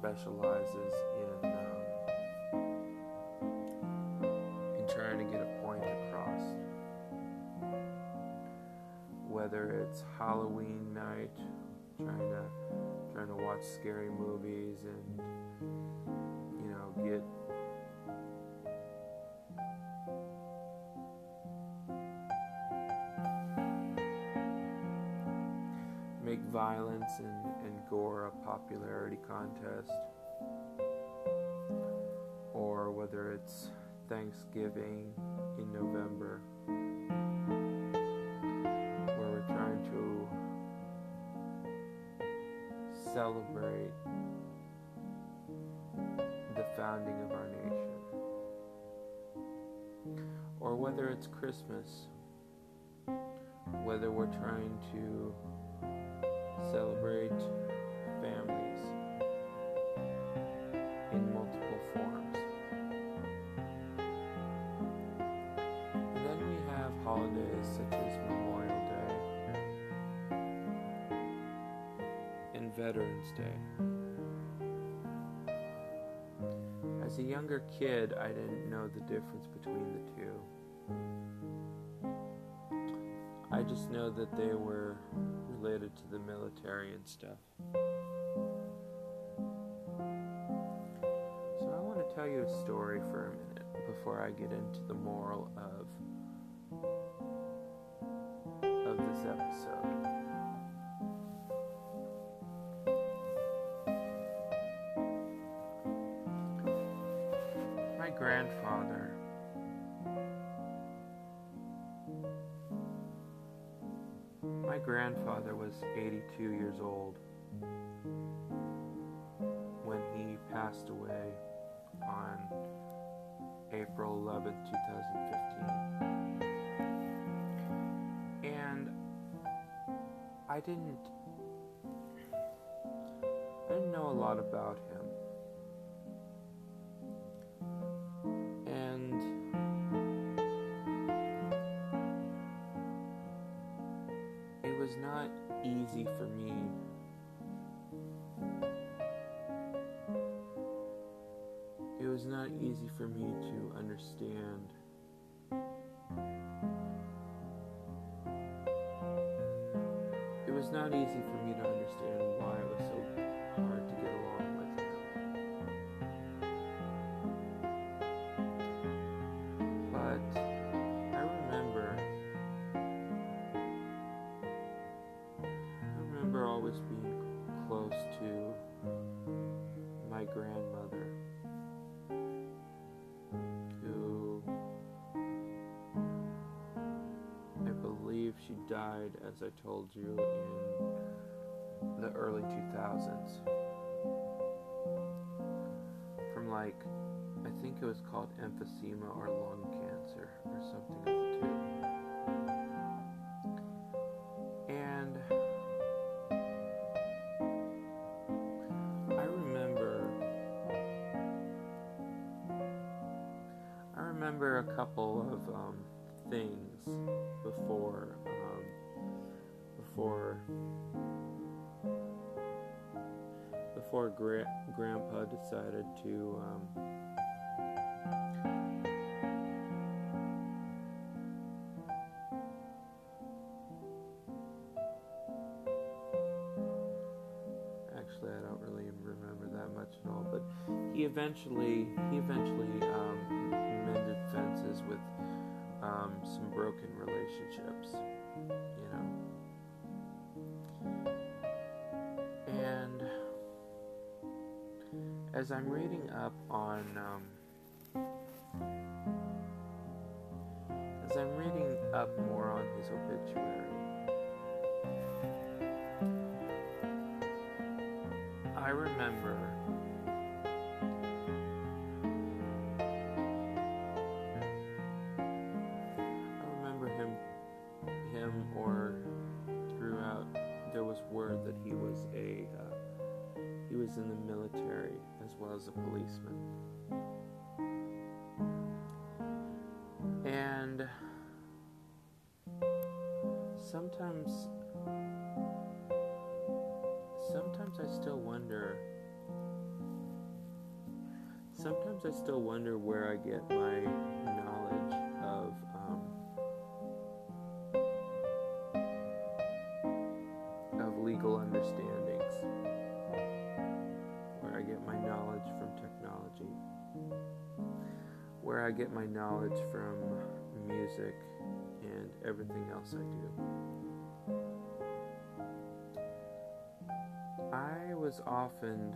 specializes in um, in trying to get a point across. Whether it's Halloween night, trying to trying to watch scary movies and you know get violence and, and gore a popularity contest, or whether it's Thanksgiving in November, where we're trying to celebrate the founding of our nation, or whether it's Christmas, whether we're trying to celebrate families in multiple forms. And then we have holidays such as Memorial Day and Veterans Day. As a younger kid, I didn't know the difference between the two. Just know that they were related to the military and stuff. So I want to tell you a story for a minute before I get into the moral of of this episode. My grandfather grandfather was 82 years old when he passed away on April 11, 2015. And I didn't I didn't know a lot about not easy for me to understand. It was not easy for me to understand why it was so hard to get along with him. But I remember I remember always being close to my grandmother, died, as I told you, in the early 2000s. From like, I think it was called emphysema or lung cancer or something of the two. Gra- Grandpa decided to um, Actually, I don't really remember that much at all. But he eventually he eventually um, mended fences with um, some broken relationships, as I'm reading up on um, as I'm reading up more on his obituary. I remember I remember him him or throughout there was word that he was a uh, he was in the military well as a policeman. And sometimes sometimes I still wonder sometimes I still wonder where I get my knowledge of um, of legal understandings, technology, where I get my knowledge from music and everything else I do. I was often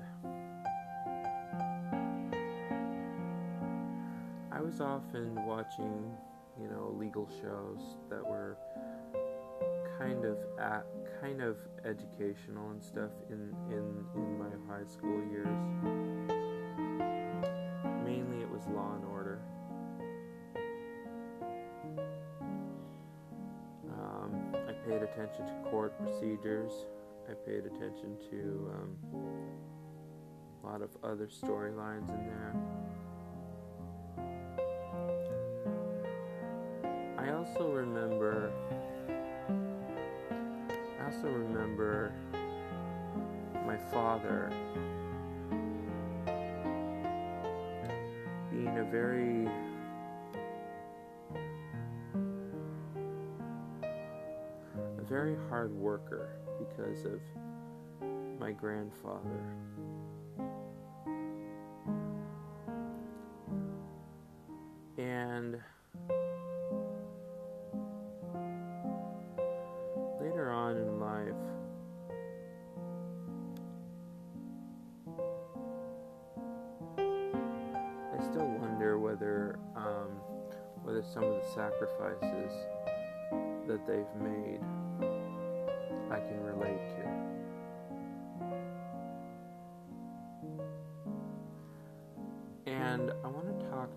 I was often watching, you know, legal shows that were kind of at, kind of educational and stuff in in in my high school years. Law and Order. Um, I paid attention to court procedures. I paid attention to um, a lot of other storylines in there. I also remember. I also remember my father very a very hard worker because of my grandfather.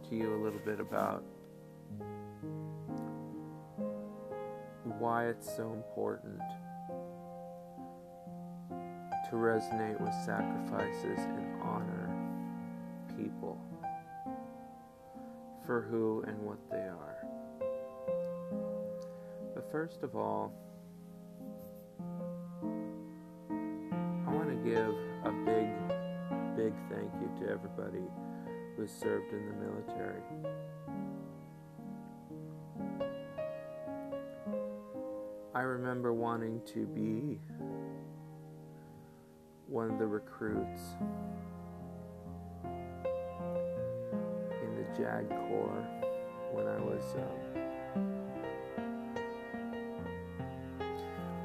To you a little bit about why it's so important to resonate with sacrifices and honor people for who and what they are. But first of all, I want to give a big, big thank you to everybody who served in the military. I remember wanting to be one of the recruits in the JAG Corps when I was um,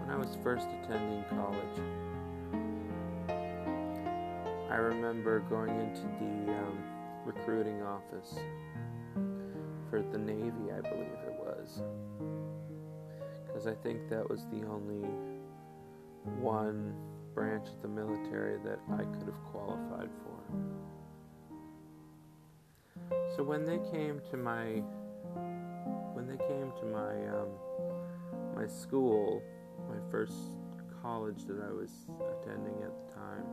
when I was first attending college. I remember going into the um, recruiting office for the Navy, I believe it was, because I think that was the only one branch of the military that I could have qualified for. So when they came to my when they came to my um, my school, my first college that I was attending at the time,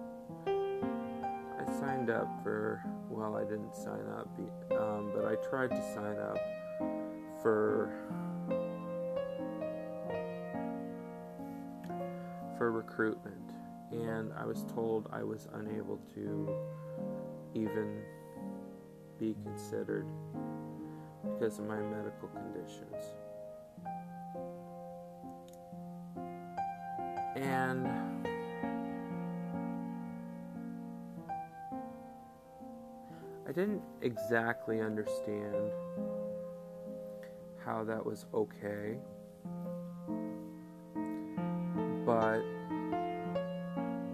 I signed up for well, I didn't sign up, um, but I tried to sign up for for recruitment and I was told I was unable to even be considered because of my medical conditions. And I didn't exactly understand how that was okay, but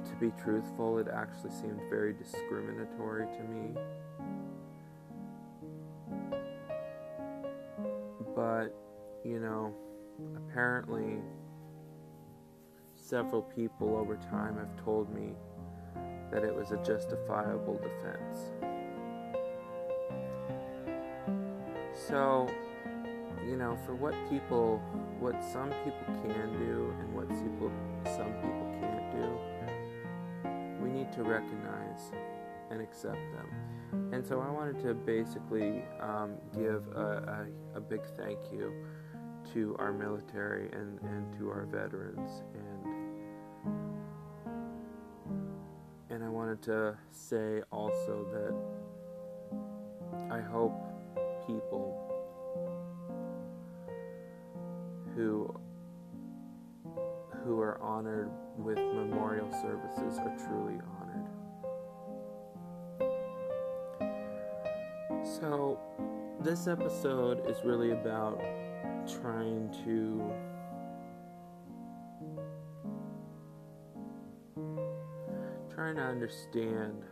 to be truthful, it actually seemed very discriminatory to me. But, you know, apparently several people over time have told me that it was a justifiable defense. So, you know, for what people, what some people can do and what people, some people can't do, we need to recognize and accept them. And so I wanted to basically um, give a, a, a, big thank you to our military and, and to our veterans. And, and I wanted to say also that I hope people are truly honored. So, this episode is really about trying to trying to understand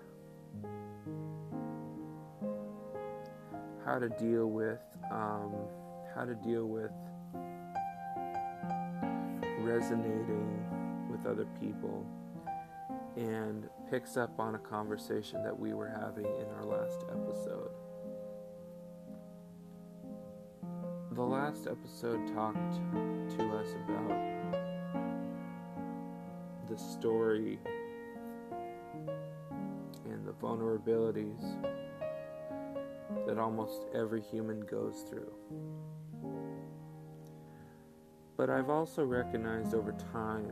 how to deal with um, how to deal with resonating with other people and picks up on a conversation that we were having in our last episode. The last episode talked to us about the story and the vulnerabilities that almost every human goes through. But I've also recognized over time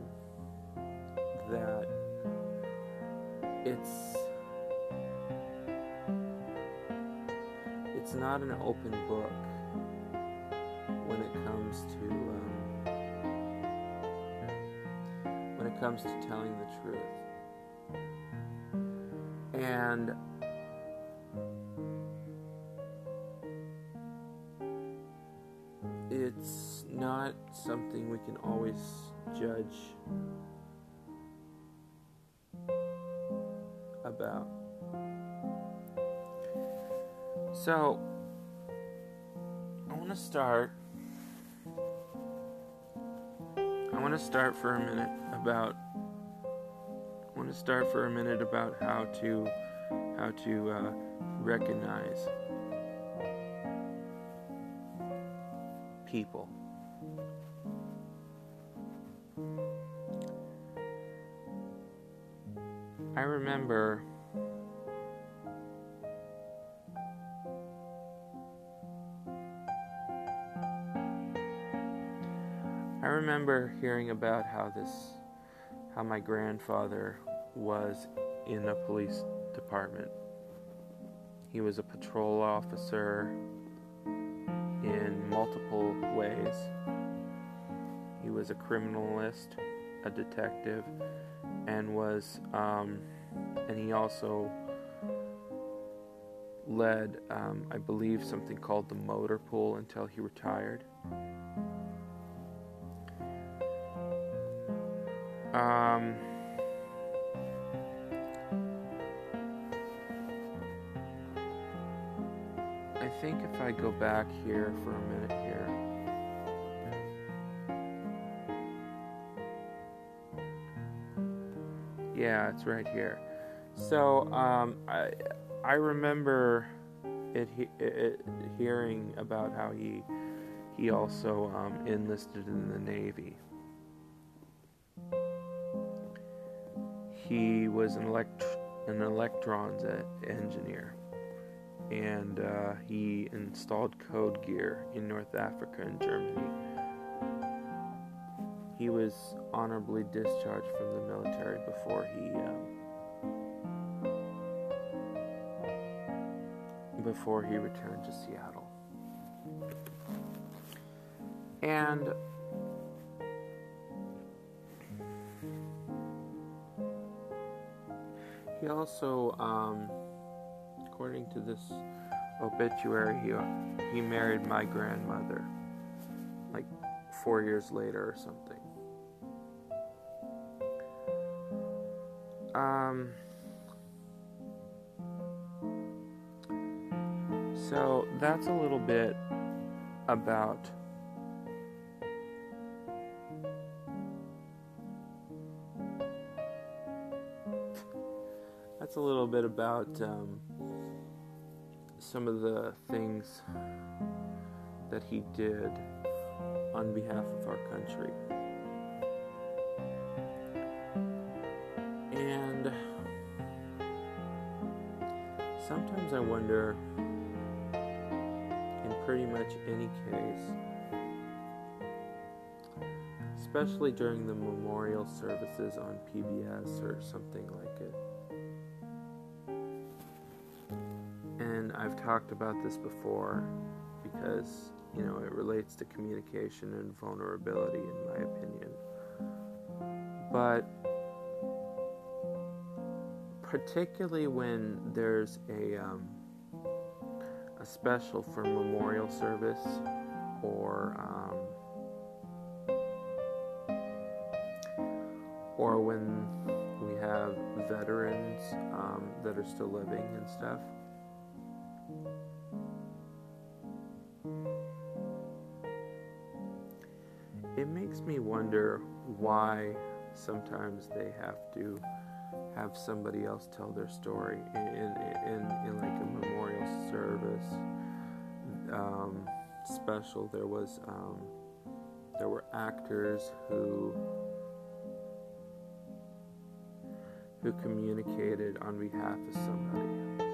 that it's not an open book when it comes to um, when it comes to telling the truth and it's not something we can always judge about. So, I want to start. I want to start for a minute about. I want to start for a minute about how to how to uh, recognize people. I remember hearing about how this how my grandfather was in the police department. He was a patrol officer in multiple ways. He was a criminalist, a detective, and was, um, and he also led, um, I believe, something called the motor pool until he retired. Um, I think if I go back here for a minute here. Yeah, it's right here. So um, I I remember it, it, hearing about how he he also um, enlisted in the Navy. He was an elect an electrons engineer and uh, he installed code gear in North Africa and Germany. He was honorably discharged from the military before he um, before he returned to Seattle. And he also um, according to this obituary, he, he married my grandmother like four years later or something. Um, so that's a little bit about that's a little bit about um, some of the things that he did on behalf of our country. And sometimes I wonder, in pretty much any case, especially during the memorial services on PBS or something like it talked about this before because, you know, it relates to communication and vulnerability, in my opinion. But particularly when there's a, um, a special for memorial service or um, or when we have veterans um, that are still living and stuff. Wonder why sometimes they have to have somebody else tell their story in, in, in, like a memorial service um, special. There was um, there were actors who who communicated on behalf of somebody.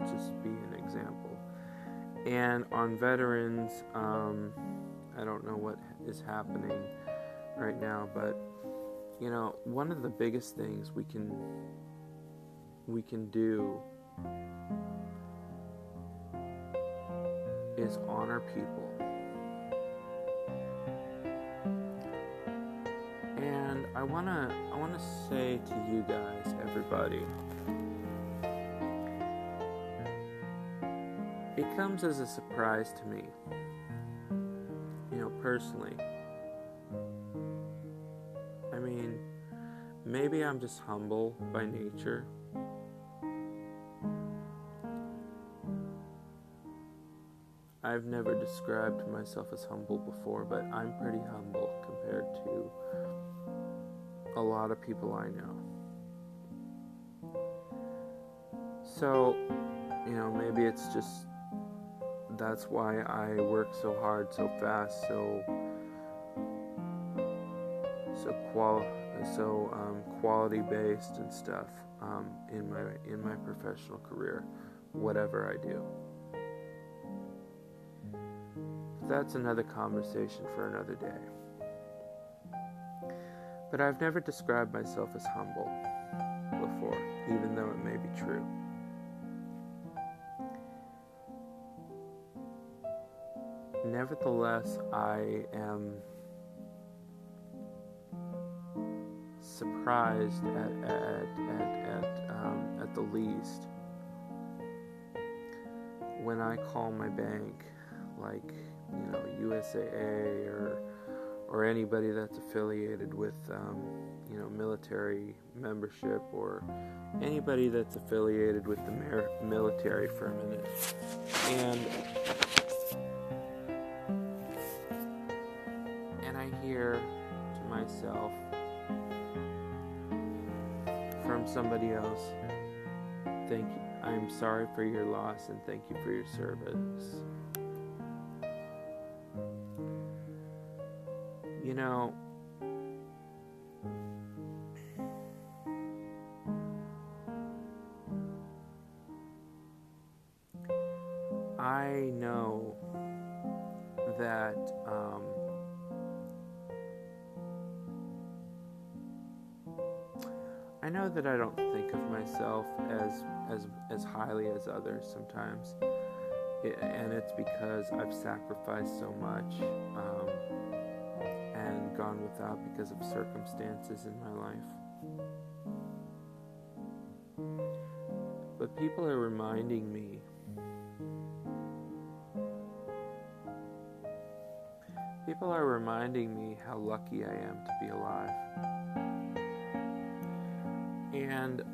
Just be an example. And on veterans, um, I don't know what is happening right now, but you know, one of the biggest things we can we can do is honor people. And I want to I want to say to you guys, everybody, it comes as a surprise to me. Personally. I mean, maybe I'm just humble by nature. I've never described myself as humble before, but I'm pretty humble compared to a lot of people I know. So, you know, maybe it's just that's why I work so hard, so fast, so so qual so um, quality based and stuff um, in my in my professional career, whatever I do. That's another conversation for another day. But I've never described myself as humble before, even though it may be true. Nevertheless, I am surprised at, at, at, at, um, at the least when I call my bank, like you know USAA or or anybody that's affiliated with um, you know military membership or anybody that's affiliated with the mer- military for a minute and somebody else. Thank you. I'm sorry for your loss and thank you for your service. You know, know that I don't think of myself as as as highly as others sometimes, it, and it's because I've sacrificed so much. Um, and gone without because of circumstances in my life. But people are reminding me People are reminding me how lucky I am to be alive. And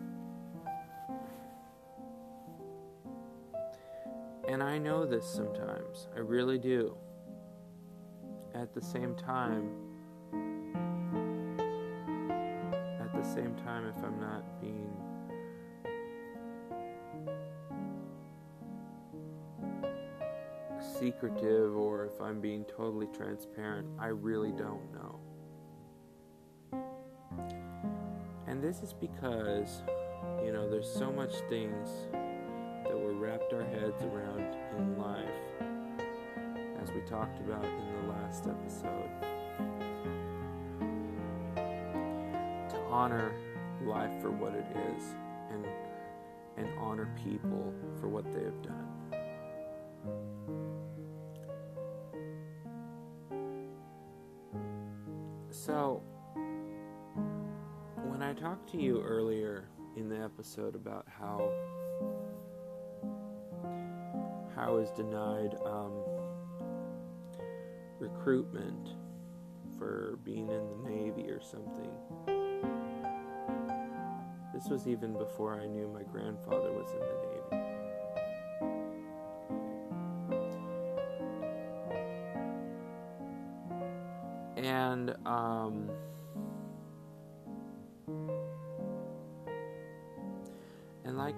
and I know this sometimes. I really do. At the same time, at the same time, if I'm not being secretive or if I'm being totally transparent, I really don't know. This is because, you know, there's so much things that we're wrapped our heads around in life, as we talked about in the last episode. To honor life for what it is and and honor people for what they have done. Episode about how how I was denied um, recruitment for being in the Navy or something. This was even before I knew my grandfather was in the Navy. And, um,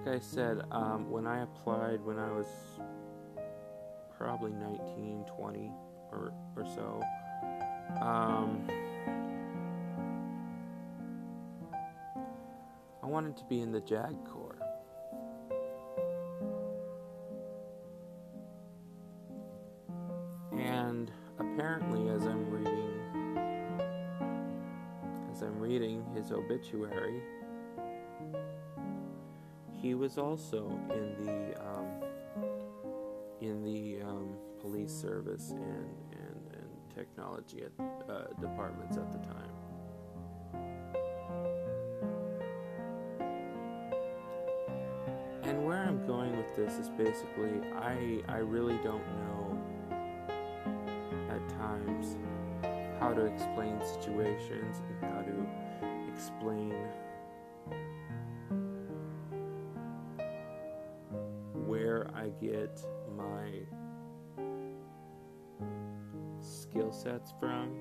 like I said, um, when I applied when I was probably 19, 20 or, or so, um, I wanted to be in the JAG Corps. And apparently, as I'm reading, as I'm reading his obituary, was also in the um, in the um, police service and, and, and technology at, uh, departments at the time. And where I'm going with this is basically I I really don't know at times how to explain situations and how to explain get my skill sets from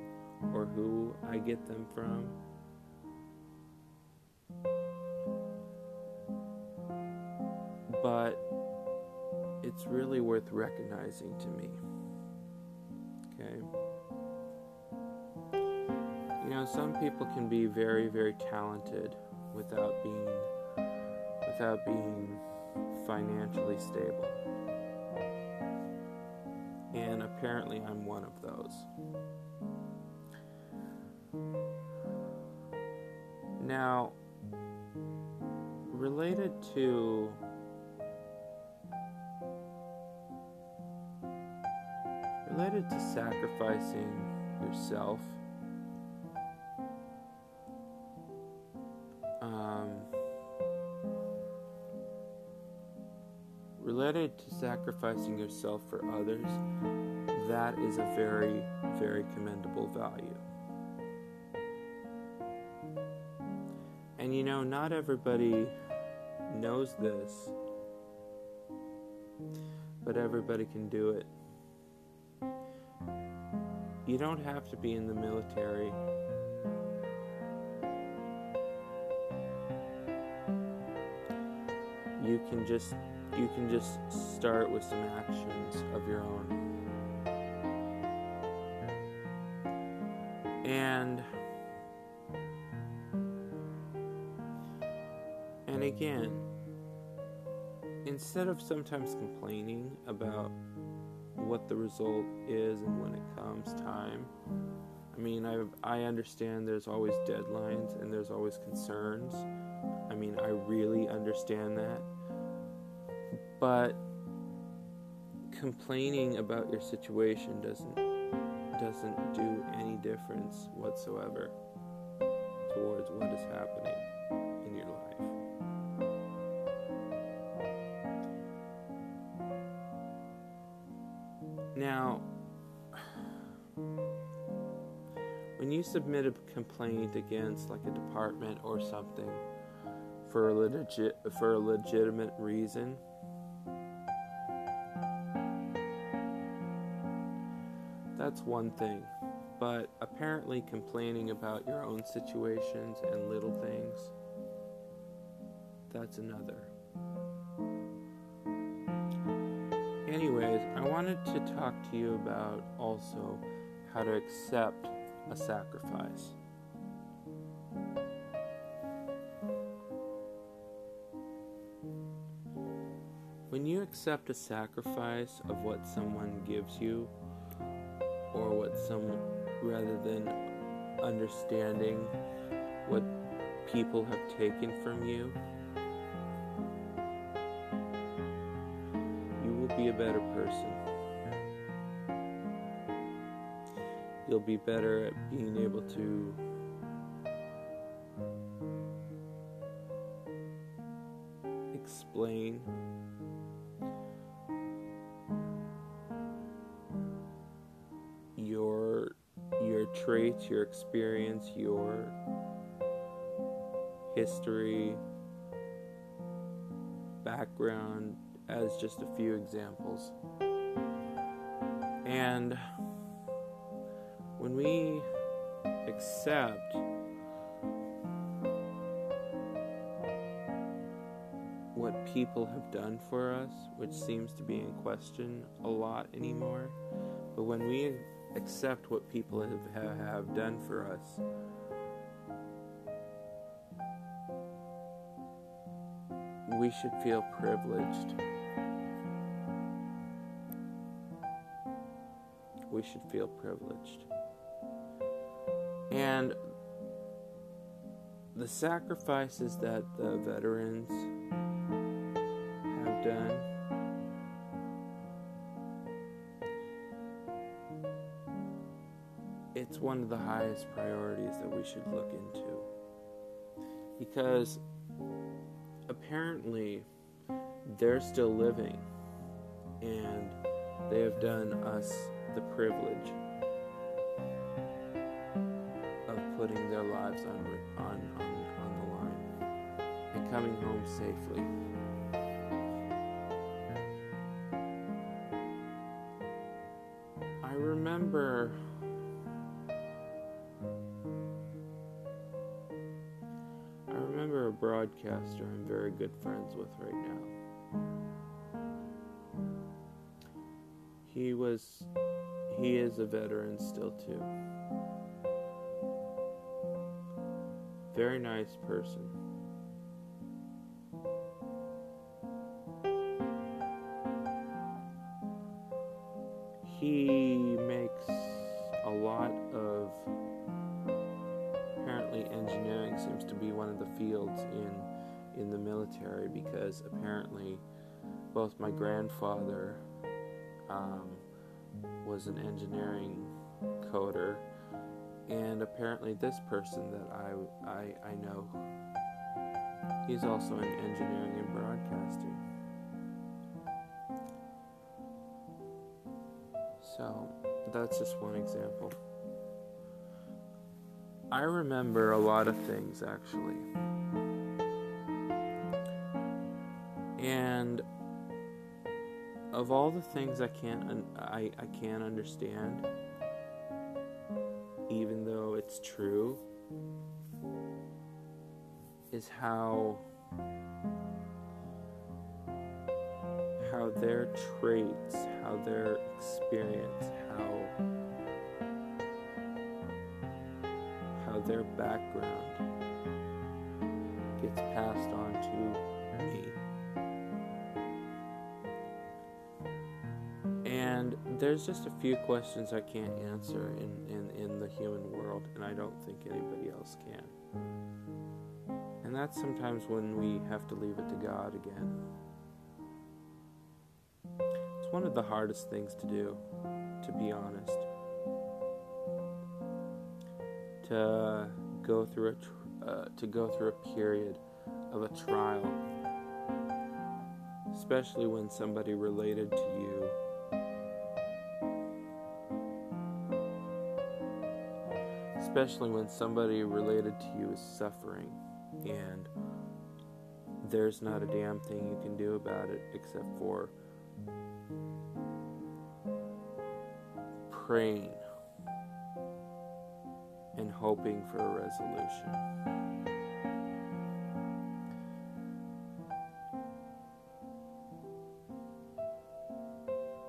or who I get them from. But it's really worth recognizing to me. Okay? You know, some people can be very, very talented without being without being financially stable. And apparently I'm one of those. Now, related to related to sacrificing yourself to sacrificing yourself for others that is a very very commendable value and you know not everybody knows this but everybody can do it you don't have to be in the military. You can just you can just start with some actions of your own. And and again, instead of sometimes complaining about what the result is and when it comes time. I mean, I I understand there's always deadlines and there's always concerns. I mean, I really understand that. But complaining about your situation doesn't doesn't do any difference whatsoever towards what is happening in your life. Now, when you submit a complaint against like a department or something for a legit for a legitimate reason, that's one thing. But apparently complaining about your own situations and little things, that's another. Anyways, I wanted to talk to you about also how to accept a sacrifice. When you accept a sacrifice of what someone gives you, or what some rather than understanding what people have taken from you. You will be a better person. You'll be better at being able to history, background as just a few examples. And when we accept what people have done for us, which seems to be in question a lot anymore, but when we accept what people have, have done for us, we should feel privileged. We should feel privileged. And the sacrifices that the veterans have done it's one of the highest priorities that we should look into because apparently they're still living and they have done us the privilege of putting their lives on, on, on, on the line and coming home safely. Broadcaster I'm very good friends with right now. He was, he is a veteran still too. Very nice person. Because apparently both my grandfather um, was an engineering coder and apparently this person that I, I, I know he's also in engineering and broadcasting so that's just one example I remember a lot of things actually. And of all the things I can't I, I can't understand, even though it's true, is how how their traits, how their experience, how their background gets passed on there's just a few questions I can't answer in, in, in the human world, and I don't think anybody else can. And that's sometimes when we have to leave it to God again. It's one of the hardest things to do, to be honest to go through a tr- uh, to go through a period of a trial, especially when somebody related to you especially when somebody related to you is suffering and there's not a damn thing you can do about it except for praying and hoping for a resolution.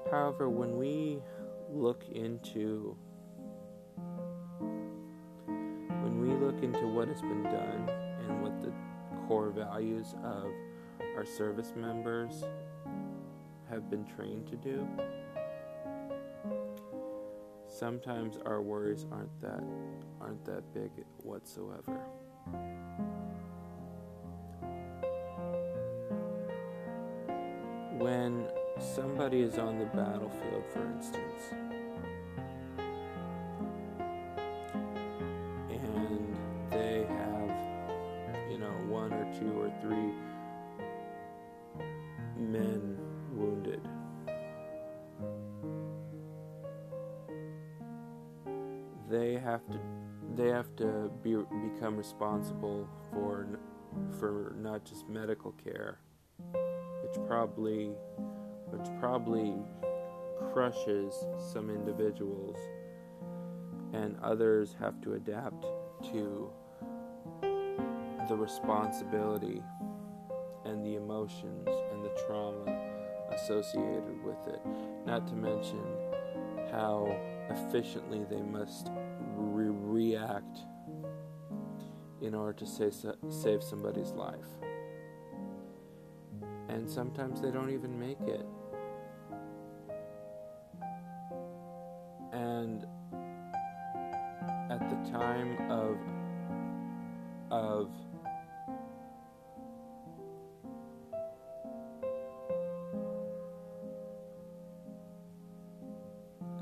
However, when we look into has been done and what the core values of our service members have been trained to do, sometimes our worries aren't that aren't that big whatsoever. When somebody is on the battlefield, for instance, responsible for for not just medical care, which probably which probably crushes some individuals, and others have to adapt to the responsibility and the emotions and the trauma associated with it. Not to mention how efficiently they must re- react in order to save, somebody's life. And sometimes they don't even make it. And at the time of of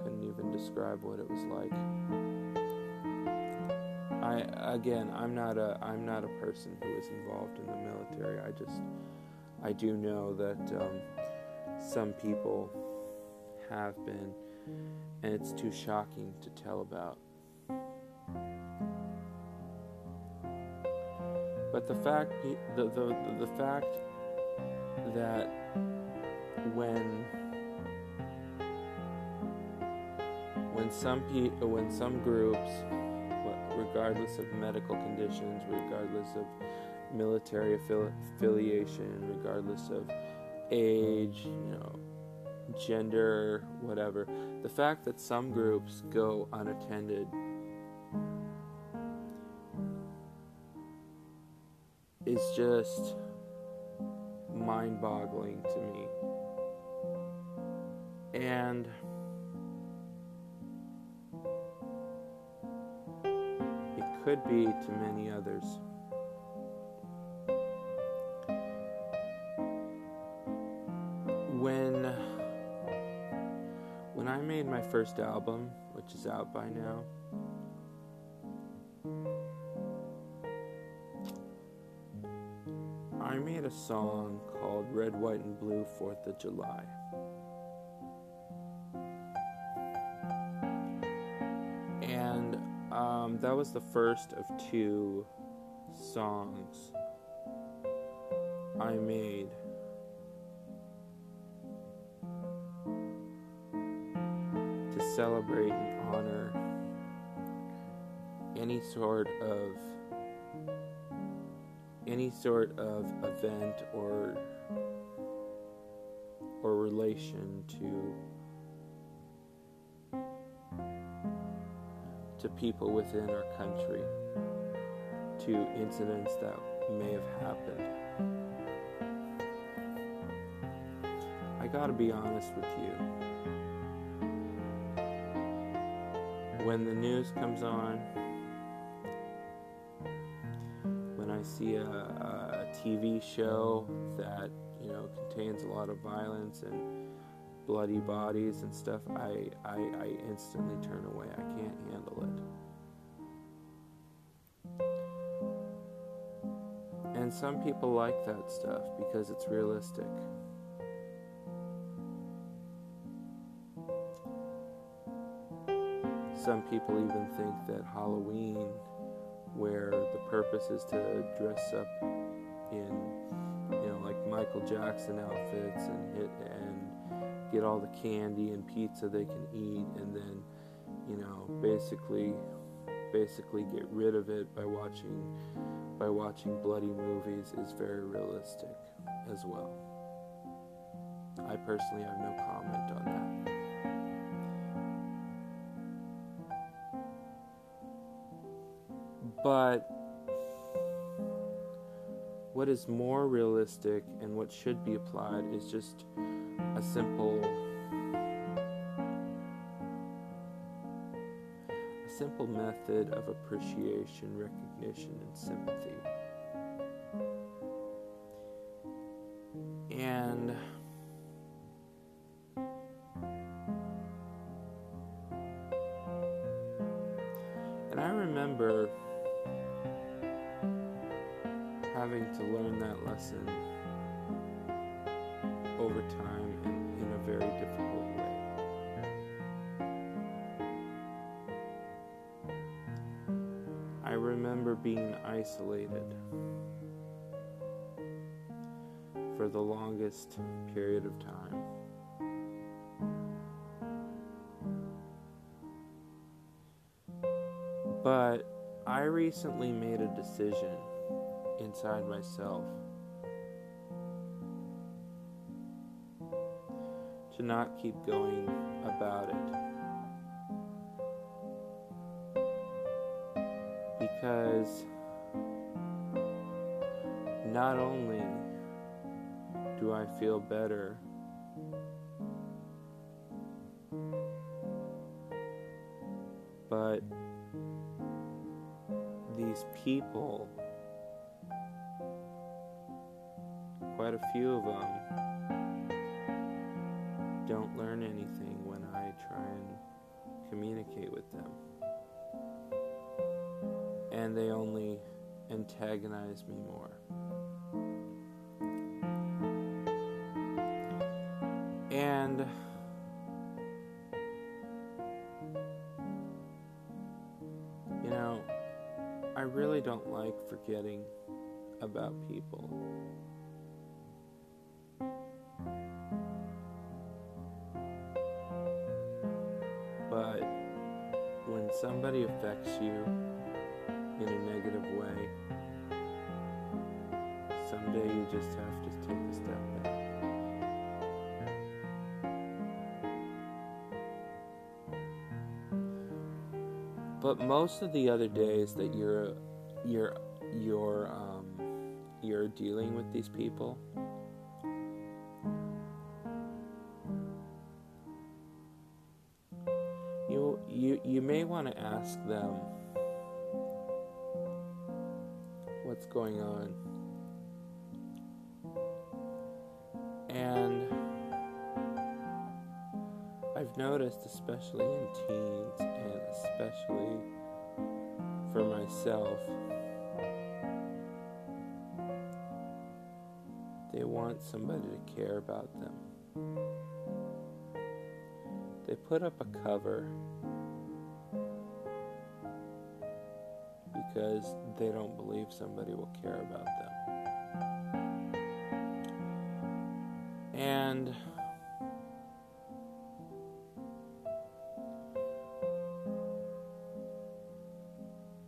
couldn't even describe what it was like. I again, I'm not a I'm not a person who is involved in the military. I just I do know that um, some people have been, and it's too shocking to tell about. But the fact the the the fact that when when some pe- when some groups regardless of medical conditions, regardless of military affiliation, regardless of age, you know, gender, whatever. The fact that some groups go unattended is just mind boggling to me. And could be to many others. When when I made my first album, which is out by now, I made a song called Red, White, and Blue Fourth of July. Um, that was the first of two songs I made. To celebrate and honor any sort of any sort of event or or relation to to people within our country, to incidents that may have happened. I gotta be honest with you. When the news comes on, when I see a, a TV show that you know contains a lot of violence and bloody bodies and stuff, I, I, I instantly turn away. I can't handle it. And some people like that stuff because it's realistic. Some people even think that Halloween, where the purpose is to dress up in, you know, like Michael Jackson outfits and hit and get all the candy and pizza they can eat and then you know basically basically get rid of it by watching by watching bloody movies is very realistic as well. I personally have no comment on that. But what is more realistic and what should be applied is just a simple a simple method of appreciation, recognition, and sympathy. Remember being isolated for the longest period of time. But I recently made a decision inside myself to not keep going about it. Because not only do I feel better, but these people, quite a few of them, don't learn anything when I try and communicate with them. And they only antagonize me more. And you know, I really don't like forgetting about people. But when somebody affects you in a negative way, someday you just have to take a step back. But most of the other days that you're you're you're um, you're dealing with these people, you you you may want to ask them what's going on. And I've noticed, especially in teens and especially for myself, they want somebody to care about them. They put up a cover because they don't believe somebody will care about them. And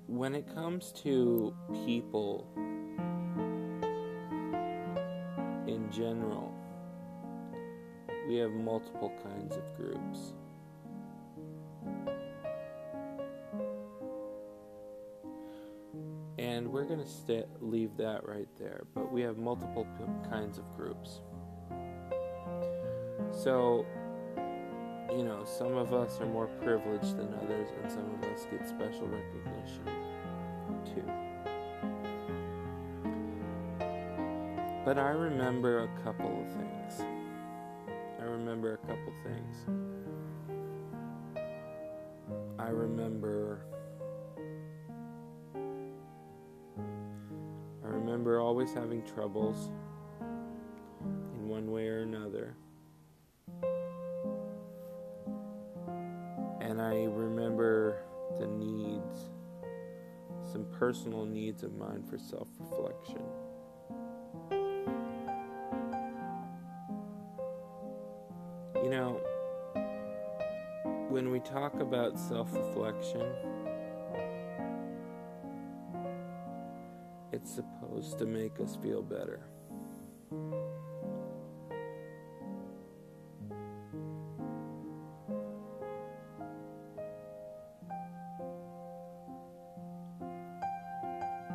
when it comes to people in general, we have multiple kinds of groups. Leave that right there, but we have multiple p- kinds of groups. So, you know, some of us are more privileged than others, and some of us get special recognition too. But I remember a couple of things. I remember a couple things. Having troubles in one way or another. And I remember the needs, some personal needs of mine for self reflection. You know, when we talk about self reflection, supposed to make us feel better.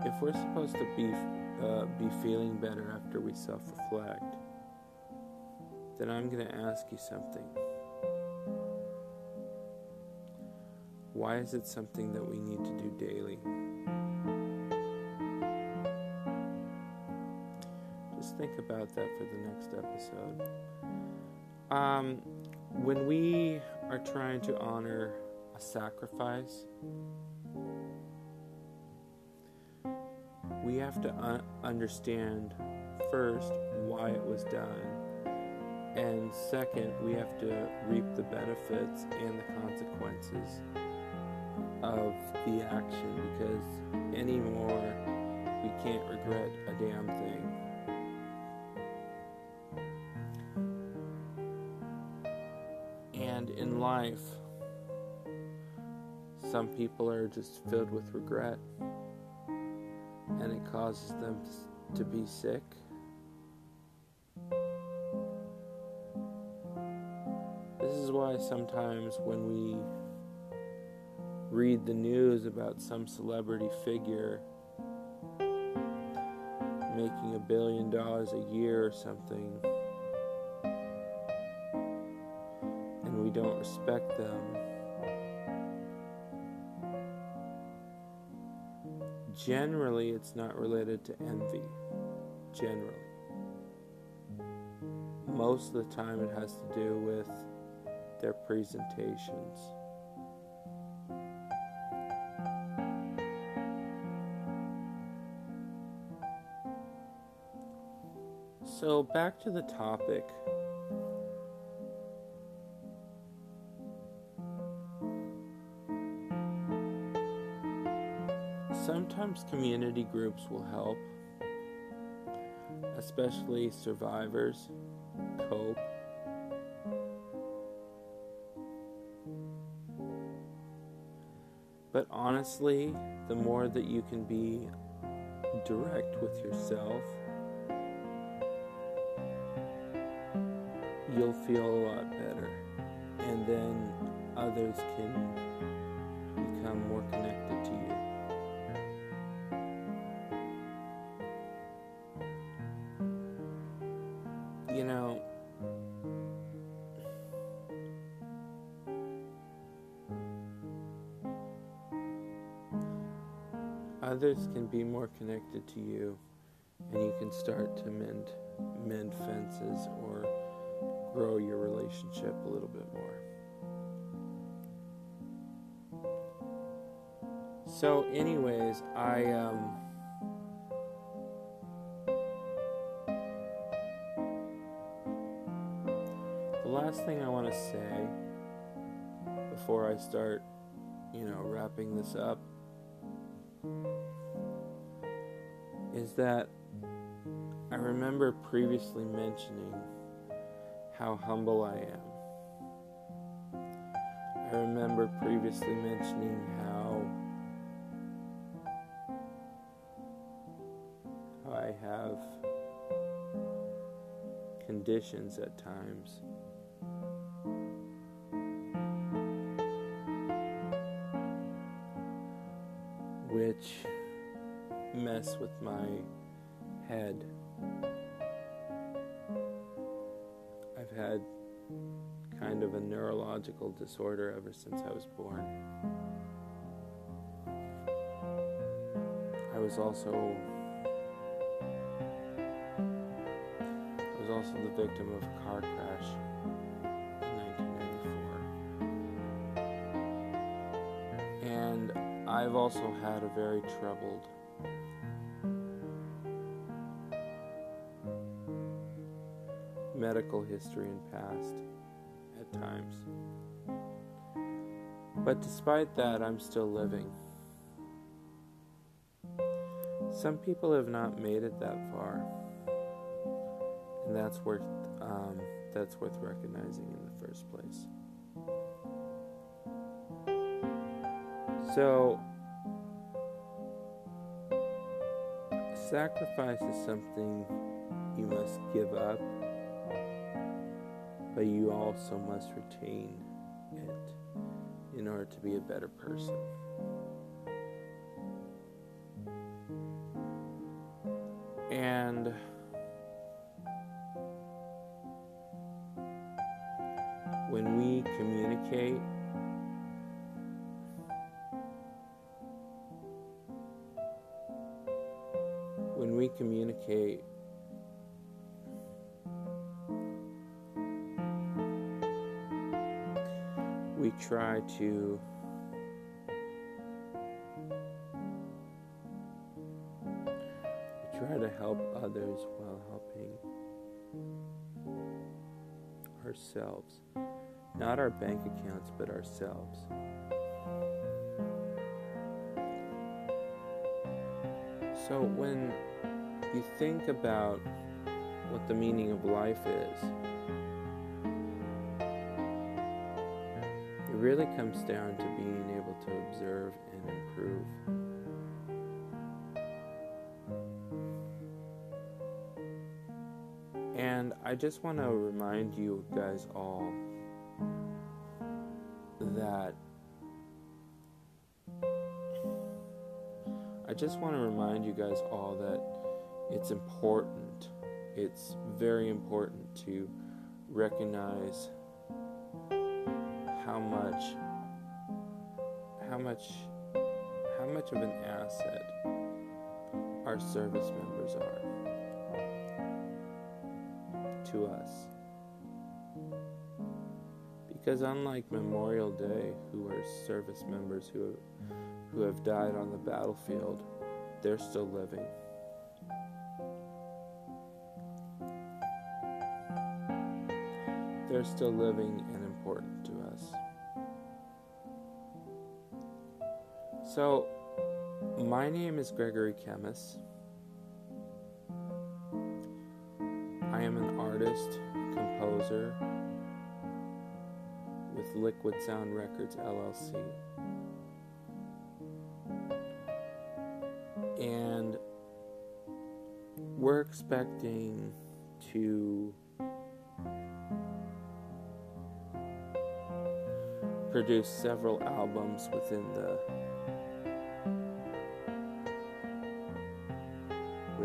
If we're supposed to be uh, be feeling better after we self-reflect, then I'm going to ask you something. Why is it something that we need to do daily? Think about that for the next episode. Um, when we are trying to honor a sacrifice, we have to un- understand first why it was done. And second, we have to reap the benefits and the consequences of the action because anymore we can't regret a damn thing. Life, some people are just filled with regret and it causes them to be sick. This is why sometimes when we read the news about some celebrity figure making a billion dollars a year or something, don't respect them. Generally, it's not related to envy. Generally. Most of the time, it has to do with their presentations. So, back to the topic. Sometimes community groups will help, especially survivors cope. But honestly, the more that you can be direct with yourself, you'll feel a lot better. And then others can connected to you and you can start to mend mend fences or grow your relationship a little bit more. So, anyways, I um, the last thing I want to say before I start, you know, wrapping this up is that I remember previously mentioning how humble I am. I remember previously mentioning how, I have conditions at times. Which mess with my head. I've had kind of a neurological disorder ever since I was born. I was also I was also the victim of a car crash in 1994. And I've also had a very troubled medical history and past at times. But despite that, I'm still living. Some people have not made it that far, and that's worth um, that's worth recognizing in the first place. So, sacrifice is something you must give up but you also must retain it in order to be a better person. And when we communicate, when we communicate try to try to help others while helping ourselves. Not our bank accounts, but ourselves. So when you think about what the meaning of life is, really comes down to being able to observe and improve. And I just want to remind you guys all that I just want to remind you guys all that it's important, it's very important to recognize how much how much how much of an asset our service members are to us. Because unlike Memorial Day, who are service members who have, who have died on the battlefield, they're still living. They're still living and So, my name is Gregory Chemis. I am an artist, composer with Liquid Sound Records LLC. And we're expecting to produce several albums within the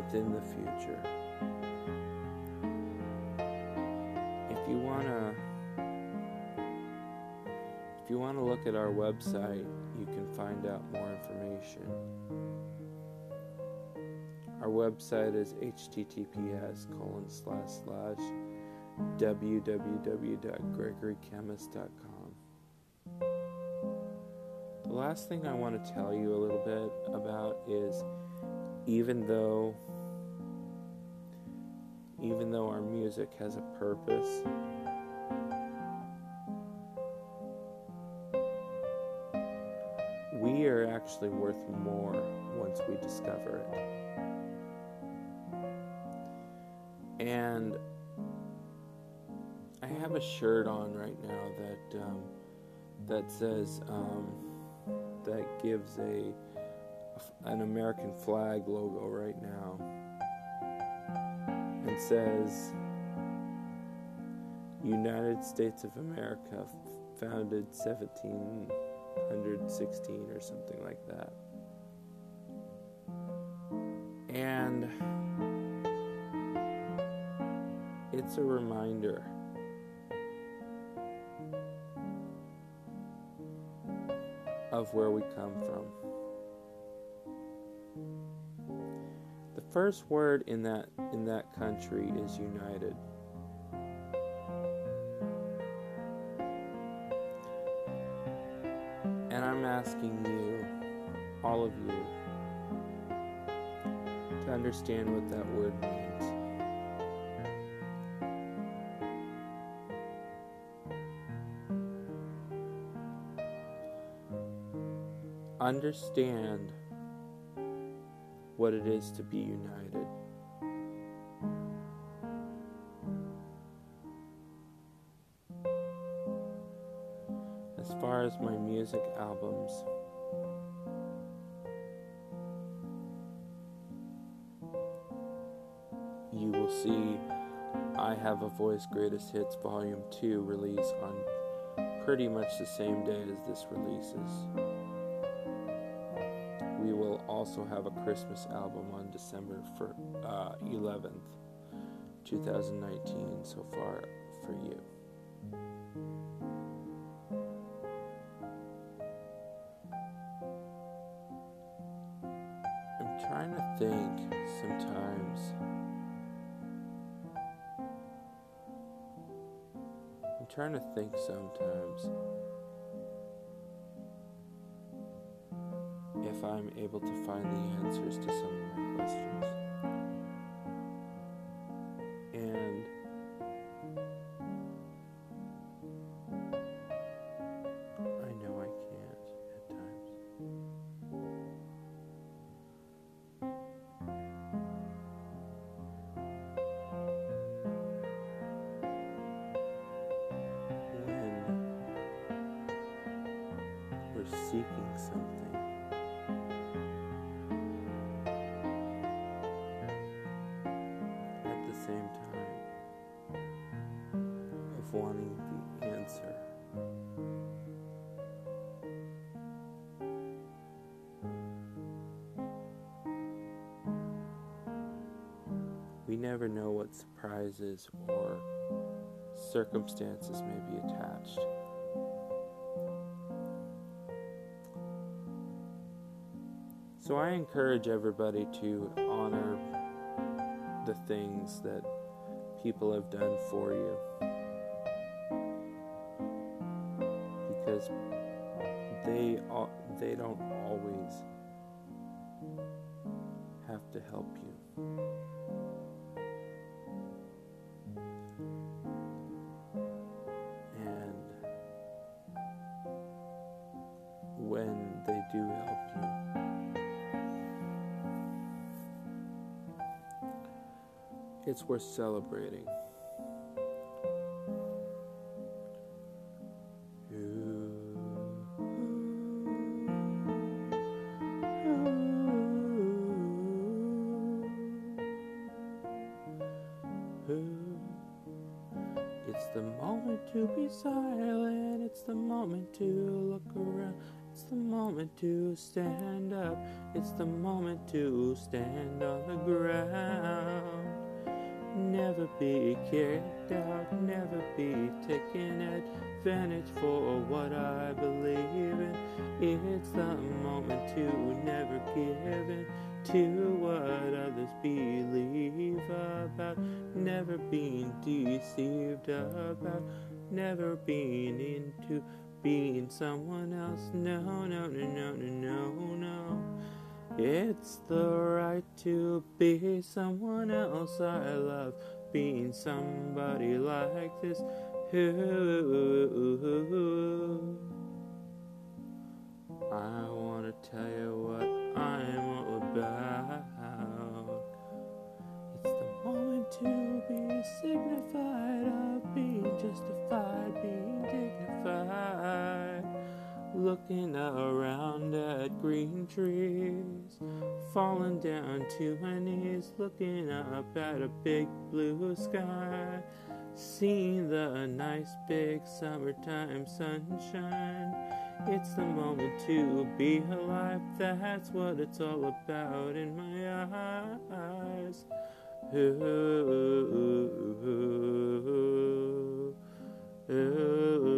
within the future. If you want to if you want to look at our website, you can find out more information. Our website is https colon slash slash www.gregorychemist.com. The last thing I want to tell you a little bit about is even though even though our music has a purpose we are actually worth more once we discover it. And I have a shirt on right now that um, that says um, that gives a an American flag logo right now and says United States of America founded 1716 or something like that. And it's a reminder of where we come from. First word in that in that country is united. And I'm asking you, all of you, to understand what that word means. Understand what it is to be united. As far as my music albums, you will see I Have a Voice Greatest Hits Volume 2 release on pretty much the same day as this releases. Also have a Christmas album on December for, uh, 11th, 2019, so far for you. I'm trying to think sometimes. I'm trying to think sometimes if I am able to find the answers to some of my questions. And I know I can't at times. When we're seeking something. Wanting the answer. We never know what surprises or circumstances may be attached. So I encourage everybody to honor the things that people have done for you. They don't always have to help you. And when they do help you. it's worth celebrating. Stand up, it's the moment to stand on the ground. Never be kicked out, never be taken advantage for what I believe in. It's the moment to never give in to what others believe about, never being deceived about, never being into being someone else. No, no, no, no, no, no, no. It's the right to be someone else I love, being somebody like this. I want to tell you what I'm all about. It's the moment to be signified of being justified, being dignified looking around at green trees, falling down to my knees, looking up at a big blue sky, seeing the nice big summertime sunshine. It's the moment to be alive, that's what it's all about in my eyes. Ooh, ooh, ooh,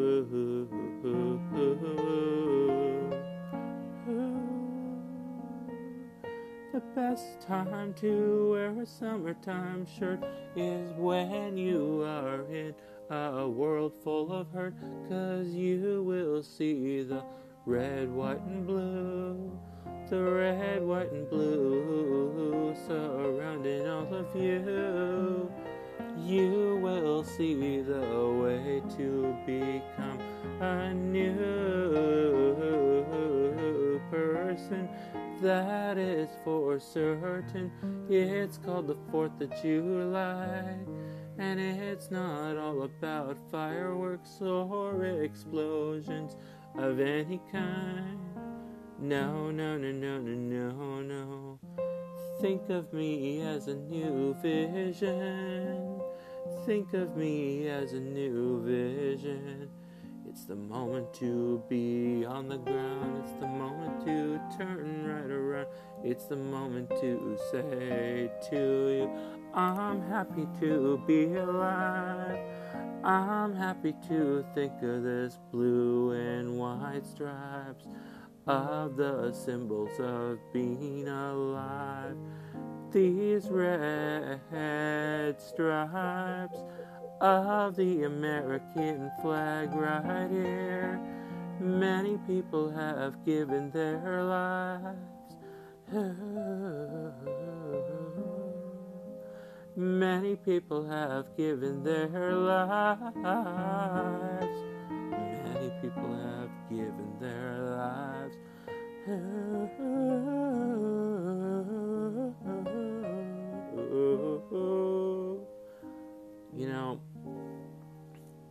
the best time to wear a summertime shirt is when you are in a world full of hurt, cause you will see the red, white, and blue. The red, white, and blue surrounding all of you you will see the way to become a person. That is for certain. It's called the 4th of July. And it's not all about fireworks or explosions of any kind. No, no, no, no, no, no, no. Think of me as a new vision. Think of me as a new vision. It's the moment to be on the ground. It's the moment to turn right around. It's the moment to say to you, I'm happy to be alive. I'm happy to think of this blue and white stripes of the symbols of being alive. These red stripes of the American flag right here. Many people have given their lives. Many people have given their lives. Many people have given their lives. You know,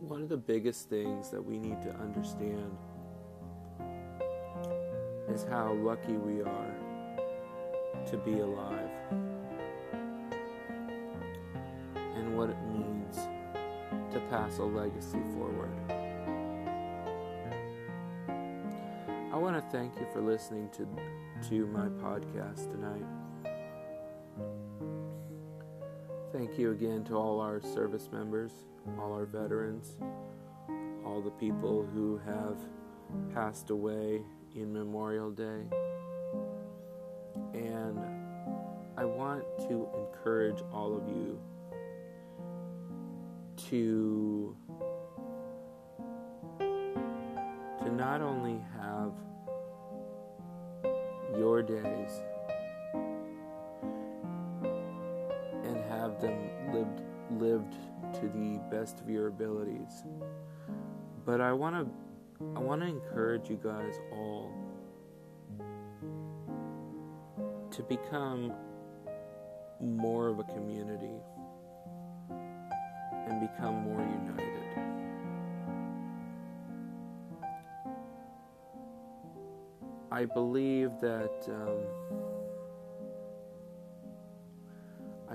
one of the biggest things that we need to understand is how lucky we are to be alive and what it means to pass a legacy forward. I want to thank you for listening to, to my podcast tonight. Thank you again to all our service members, all our veterans, all the people who have passed away in Memorial Day. And I want to encourage all of you to to not only have your days to the best of your abilities but I want to I want to encourage you guys all to become more of a community and become more united. I believe that um,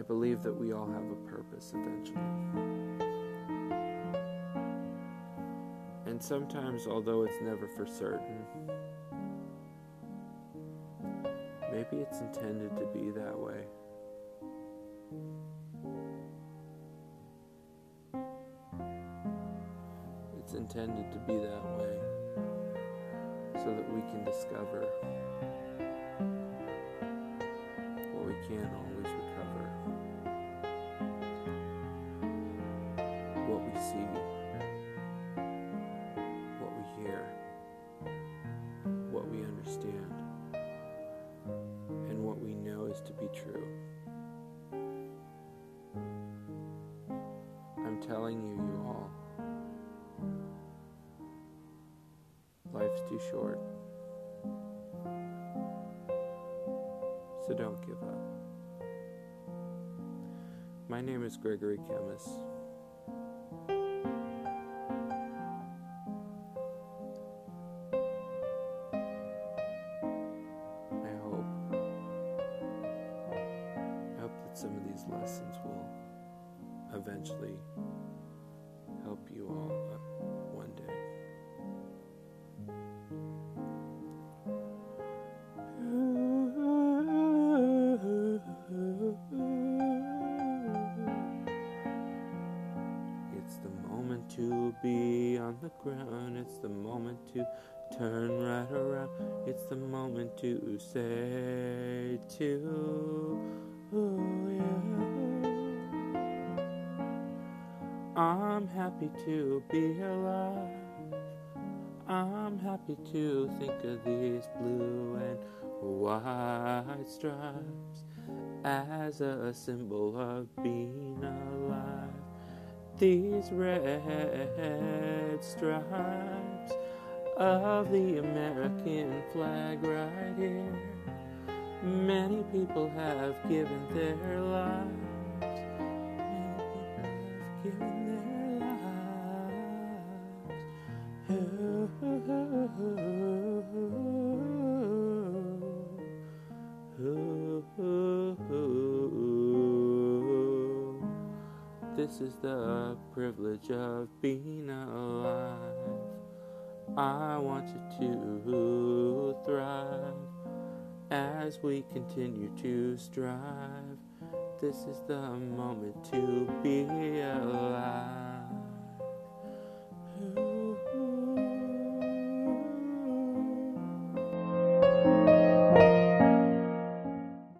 believe that we all have a purpose eventually. And sometimes, although it's never for certain, maybe it's intended to be that way. It's intended to be that way so that we can discover what we can't always short. So don't give up. My name is Gregory Chemis. I hope. I hope that some of these lessons will eventually help you all happy to be alive. I'm happy to think of these blue and white stripes as a symbol of being alive. These red stripes of the American flag right here. Many people have given their lives. Of being alive. I want you to thrive as we continue to strive. This is the moment to be alive.